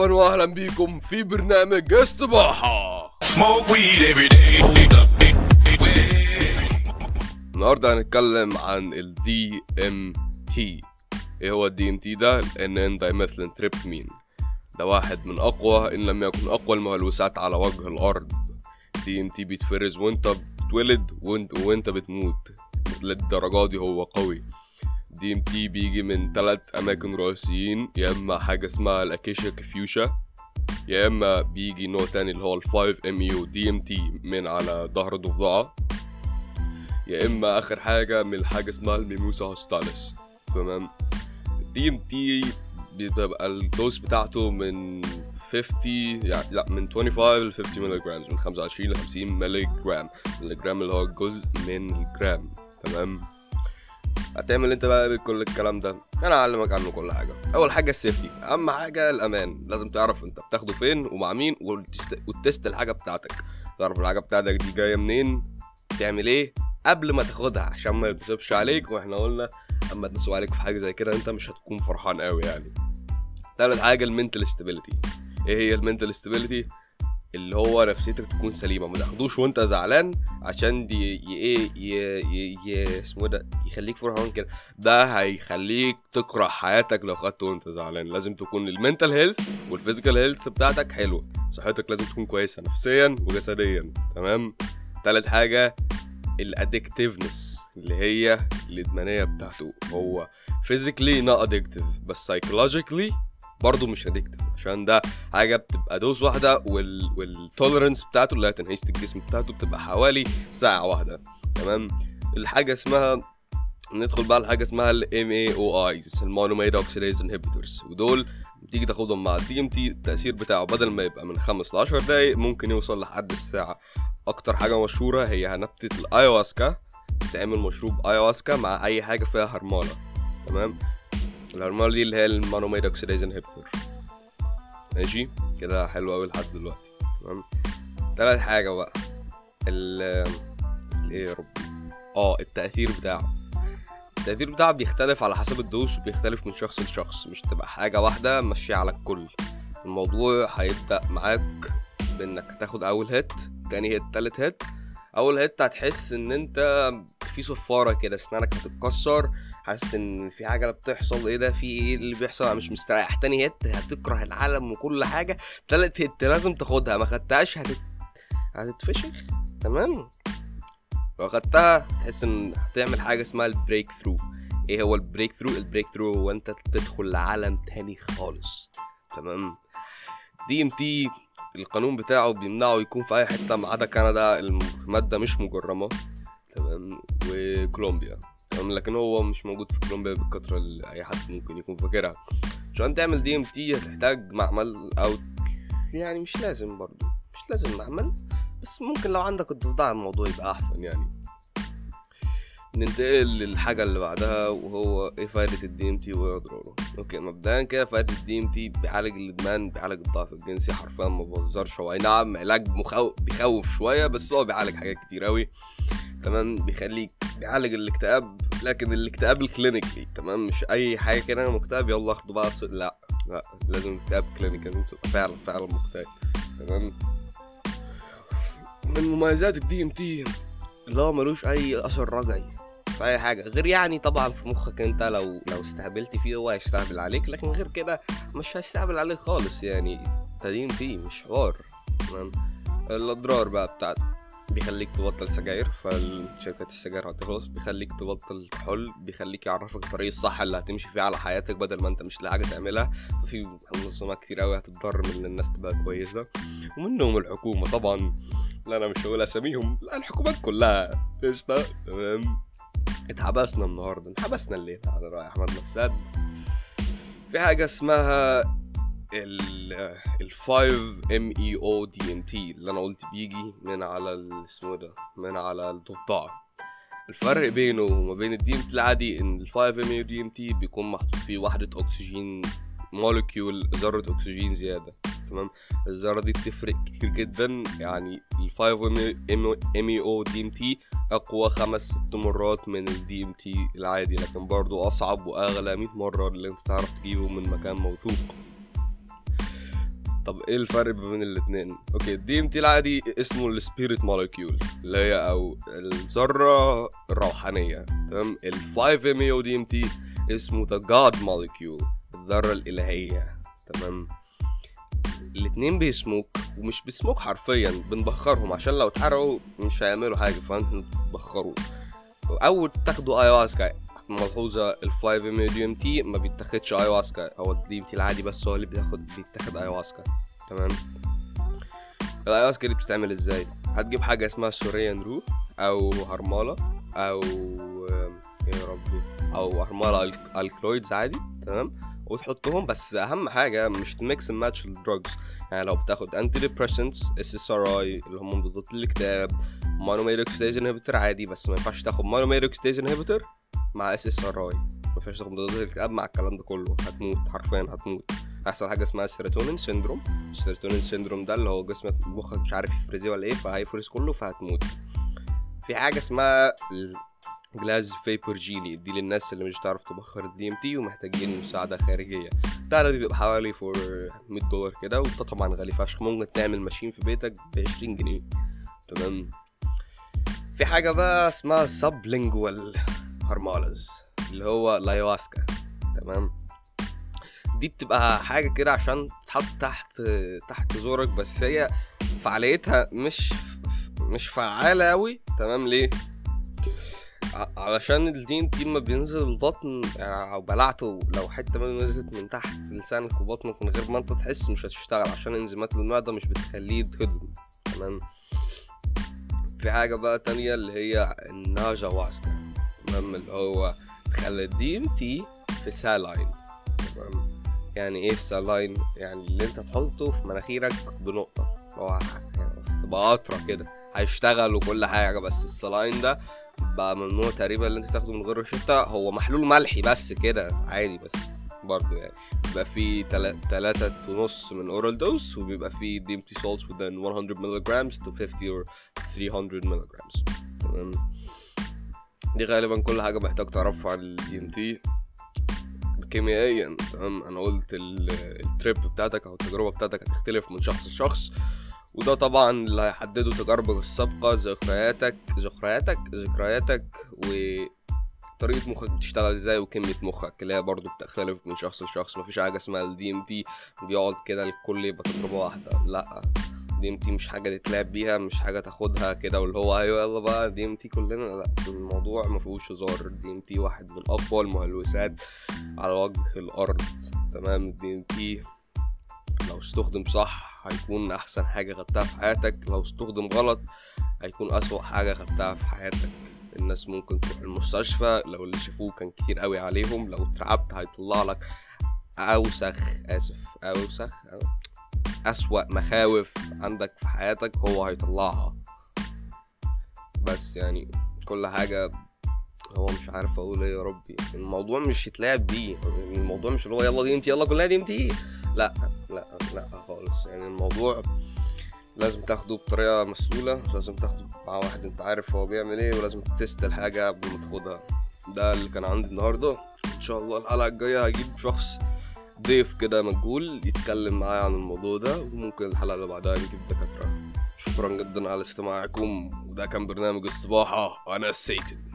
مرحبا واهلا بيكم في برنامج استباحة. النهارده هنتكلم عن ال DMT إيه هو ال DMT ده؟ ال دايميثلين تريبتامين ده واحد من أقوى إن لم يكن أقوى المهلوسات على وجه الأرض. DMT بيتفرز وأنت بتولد وانت, وأنت بتموت. للدرجة دي هو قوي. DMT بيجي من ثلاث أماكن رئيسيين يا إما حاجة اسمها ال Acacia confusa يا إما بيجي نوع تاني اللي هو ال 5-MeO-DMT من على ظهر الضفدعة يا إما آخر حاجة من حاجة اسمها ال Mimosa hostilis تمام؟ ال DMT بتبقى ال dose بتاعته من 50 يعني لأ من 25 ل 50 مللي جرام من 25 ل 50 مللي جرام مللي جرام اللي هو جزء من الجرام. تمام؟ هتعمل انت بقى بكل الكلام ده. أنا اعلمك عنه كل حاجة. أول حاجة ال safety. أهم حاجة الأمان. لازم تعرف أنت بتاخده فين ومع مين و test الحاجة بتاعتك. تعرف الحاجة بتاعتك دي جاية منين تعمل إيه. قبل ما تاخدها عشان ما يتصبش عليك وإحنا قلنا أما تنسوا عليك في حاجة زي كده أنت مش هتكون فرحان قوي يعني. تالت حاجة ال mental stability إيه هي ال mental stability اللي هو نفسيتك تكون سليمة ما تاخدوش وانت زعلان عشان دي إيه اسمه ده يخليك فرحان كده. ده هيخليك تكره حياتك لو خدته وانت زعلان. لازم تكون ال mental health وال physical health بتاعتك حلوة. صحتك لازم تكون كويسة نفسيا وجسديا تمام؟ تالت حاجة ال addictiveness اللي هي الإدمانية بتاعته. هو physically not addictive بس psychologically برضه مش addictive. عشان ده حاجة بتبقى dose واحدة وال وال tolerance بتاعته اللي هي تنهيسه الجسم بتاعته بتبقى حوالي ساعة واحدة. تمام؟ الحاجة اسمها ندخل بقى لحاجه اسمها ال MAOIs ال monoamine oxidase inhibitors ودول تيجي تاخدهم مع ال DMT التأثير بتاعه بدل ما يبقى من خمس ل 10 دقايق ممكن يوصل لحد الساعة أكتر حاجة مشهورة هي نبته ال ayahuasca. بتعمل مشروب ayahuasca مع أي حاجة فيها هرمله تمام؟ الهرمله دي اللي هي ال monoamine oxidase inhibitor ماشي؟ كده حلو قوي لحد دلوقتي. تمام؟ تالت حاجة بقى. ال إيه يا ربي آه التأثير بتاعه. التأثير بتاعه بيختلف على حسب ال dose وبيختلف من شخص لشخص. مش تبقى حاجة واحدة ماشية على الكل. الموضوع هيبدأ معاك بإنك تاخد أول hit تاني hit تالت hit أول hit هتحس إن أنت في صفارة كده أسنانك هتتكسر حاسس إن في حاجة بتحصل إيه ده؟ في إيه اللي بيحصل؟ أنا مش مستريح. تاني hit هتكره العالم وكل حاجة. تالت hit لازم تاخدها. ما خدتهاش هتت... هتتفشخ. تمام؟ لو خدتها تحس إن هتعمل حاجة اسمها ال breakthrough إيه هو ال breakthrough ال breakthrough هو أنت تدخل لعالم تاني خالص. تمام؟ DMT القانون بتاعه بيمنعه يكون في أي حتة ما عدا كندا. المادة مش مجرمة. تمام وكولومبيا. تمام لكن هو مش موجود في كولومبيا بالكثره اللي أي حد ممكن يكون فاكرها. عشان تعمل DMT هتحتاج معمل أو يعني مش لازم برضو مش لازم معمل بس ممكن لو عندك الضفدع الموضوع يبقى أحسن يعني. ننتقل للحاجة اللي بعدها وهو إيه فايدة ال DMT وايه اضراره okay مبدئيا كده فايدة ال DMT بيعالج الإدمان بيعالج الضعف الجنسي حرفيا ما بهزرش. هو أي نعم علاج مخوف بيخوف شوية بس هو بيعالج حاجات كتير أوي. تمام؟ بيخليك بيعالج الاكتئاب لكن الاكتئاب ال clinically تمام؟ مش أي حاجة كده أنا مكتئب يلا اخده بقى لا لا لازم اكتئاب clinical لازم تبقى فعلا فعلا مكتئب تمام؟ من مميزات ال DMT اللي هو ملوش أي أثر رجعي في أي حاجة غير يعني طبعا في مخك أنت لو لو استهبلت فيه هو هيستهبل عليك لكن غير كده مش هيستهبل عليك خالص يعني DMT مش حوار تمام؟ الأضرار بقى بتاعت بيخليك تبطل سجاير فشركة السجاير هتخلص. بيخليك تبطل كحول بيخليك يعرفك الطريق الصح اللي هتمشي فيه على حياتك بدل ما انت مش لاقي حاجة تعملها. ففي منظمات كتير قوي هتتضرر من إن الناس تبقى كويسة. ومنهم الحكومة طبعا لا أنا مش هقول أساميهم لا الحكومات كلها. قشطة تمام. اتحبسنا النهارده. اتحبسنا الليل على رأي أحمد مساد في حاجة اسمها ال ال 5 ام اي أو دي ام تي اللي أنا قلت بيجي من على اسمه ده من على الضفدع الفرق بينه وما بين ال DMT العادي إن ال 5 ام اي دي ام تي بيكون محطوط فيه وحدة أكسجين molecule ذرة أكسجين زيادة تمام؟ الذرة دي بتفرق كتير جدا. يعني ال 5 ام اي أو دي ام تي أقوى خمس ست مرات من ال DMT العادي لكن برضو أصعب وأغلى 100 مرة اللي أنت تعرف تجيبه من مكان موثوق. طب إيه الفرق بين الاتنين؟ okay ال DMT العادي اسمه ال spirit molecule اللي هي أو الذرة الروحانية تمام؟ ال 5 ام أو دي إم تي اسمه the God molecule الذرة الإلهية تمام؟ الاتنين بيسموك ومش بيسموك حرفيا بنبخرهم عشان لو اتحرقوا مش هيعملوا حاجة فانت بتبخروا أو تاخدوا ayahuasca ملحوظة ال 5 ام تي ما بيتاخدش ايواسكا هو الدي ام تي العادي بس هو اللي بياخد بيتاخد ايواسكا تمام؟ الايواسكا دي بتتعمل إزاي؟ هتجيب حاجة اسمها سوريان رو أو هرماله أو يا ربي أو هرماله ألك- ألكلويدز عادي تمام؟ وتحطهم بس أهم حاجة مش تميكس ماتش الدراجز يعني لو بتاخد انتي ديبريسنتس اس اس ار اي اللي هم مضادات الاكتئاب مونومير اوكسيديز انهبيتور عادي بس ما ينفعش تاخد مونومير اوكسيديز انهبيتور مع SSRI تاخد مضادات الاكتئاب مع الكلام ده كله. هتموت. حرفيا هتموت. هيحصل حاجة اسمها ال serotonin syndrome ال serotonin syndrome ده اللي هو جسمك مخك مش عارف يفرزيه ولا إيه فهيفرز كله فهتموت. في حاجة اسمها glass vapor جيلي دي للناس اللي مش بتعرف تبخر ال DMT ومحتاجين مساعدة خارجية. ده بيبقى حوالي four 100 دولار كده وده طبعا غالي فشخ. ممكن تعمل machine في بيتك ب 20 جنيه. تمام؟ في حاجة بقى اسمها sublingual harmalas اللي هو ل ayahuasca تمام؟ دي بتبقى حاجة كده عشان تتحط تحت تحت زورك بس هي فعاليتها مش مش فعالة قوي تمام؟ ليه؟ علشان ال DMT لما بينزل البطن يعني أو بلعته لو حتة منه نزلت من تحت لسانك وبطنك من غير ما أنت تحس مش هتشتغل عشان إنزيمات المعده مش بتخليه يتهضم تمام؟ في حاجة بقى تانية اللي هي ال najahuasca تمام اللي هو تخلي ال DMT في saline تمام؟ يعني إيه في saline يعني اللي أنت تحطه في مناخيرك بنقطة. هو يعني تبقى قطره كده. هيشتغل وكل حاجة بس ال saline ده بقى ممنوع تقريبا اللي أنت تاخده من غير روشته هو محلول ملحي بس كده عادي بس برضه يعني. بيبقى فيه تلا- تلاتة ونص من oral dose وبيبقى فيه DMT within 100 ملغ to 50 or 300 ملغ تمام؟ دي غالبا كل حاجة محتاج تعرفها عن ال DMT كيميائيا تمام؟ أنا قلت ال- ال trip بتاعتك أو التجربة بتاعتك هتختلف من شخص لشخص وده طبعا اللي هيحدده تجاربك السابقة ذكرياتك ذكرياتك ذكرياتك وطريقة مخك بتشتغل إزاي وكمية مخك اللي هي برضه بتختلف من شخص لشخص. مفيش حاجة اسمها ال DMT بيقعد كده الكل يبقى تجربة واحدة لأ. DMT مش حاجة تتلعب بيها مش حاجة تاخدها كده واللي هو أيوه يلا بقى DMT كلنا. لا الموضوع مفيهوش هزار. DMT واحد من أقوى المهلوسات على وجه الأرض. تمام؟ ال DMT لو استخدم صح هيكون أحسن حاجة خدتها في حياتك. لو استخدم غلط هيكون أسوأ حاجة خدتها في حياتك. الناس ممكن تروح المستشفى لو اللي شافوه كان كتير قوي عليهم لو اترعبت هيطلع لك أوسخ. آسف أوسخ؟ أسوأ مخاوف عندك في حياتك هو هيطلعها. بس يعني كل حاجة هو مش عارف أقول إيه يا ربي. الموضوع مش يتلعب بيه. الموضوع مش اللي هو يلا دي انت يلا كلها دي انت لا لا لا خالص. يعني الموضوع لازم تاخده بطريقة مسؤولة لازم تاخده مع واحد أنت عارف هو بيعمل إيه ولازم تتست الحاجة قبل ما تاخدها. ده اللي كان عندي النهاردة. إن شاء الله الحلقة الجاية هجيب شخص ضيف كده مجهول يتكلم معايا عن الموضوع ده وممكن الحلقة اللي بعدها نجيب دكاترة شكرا جدا على استماعكم وده كان برنامج الصباحة وأنا سيتن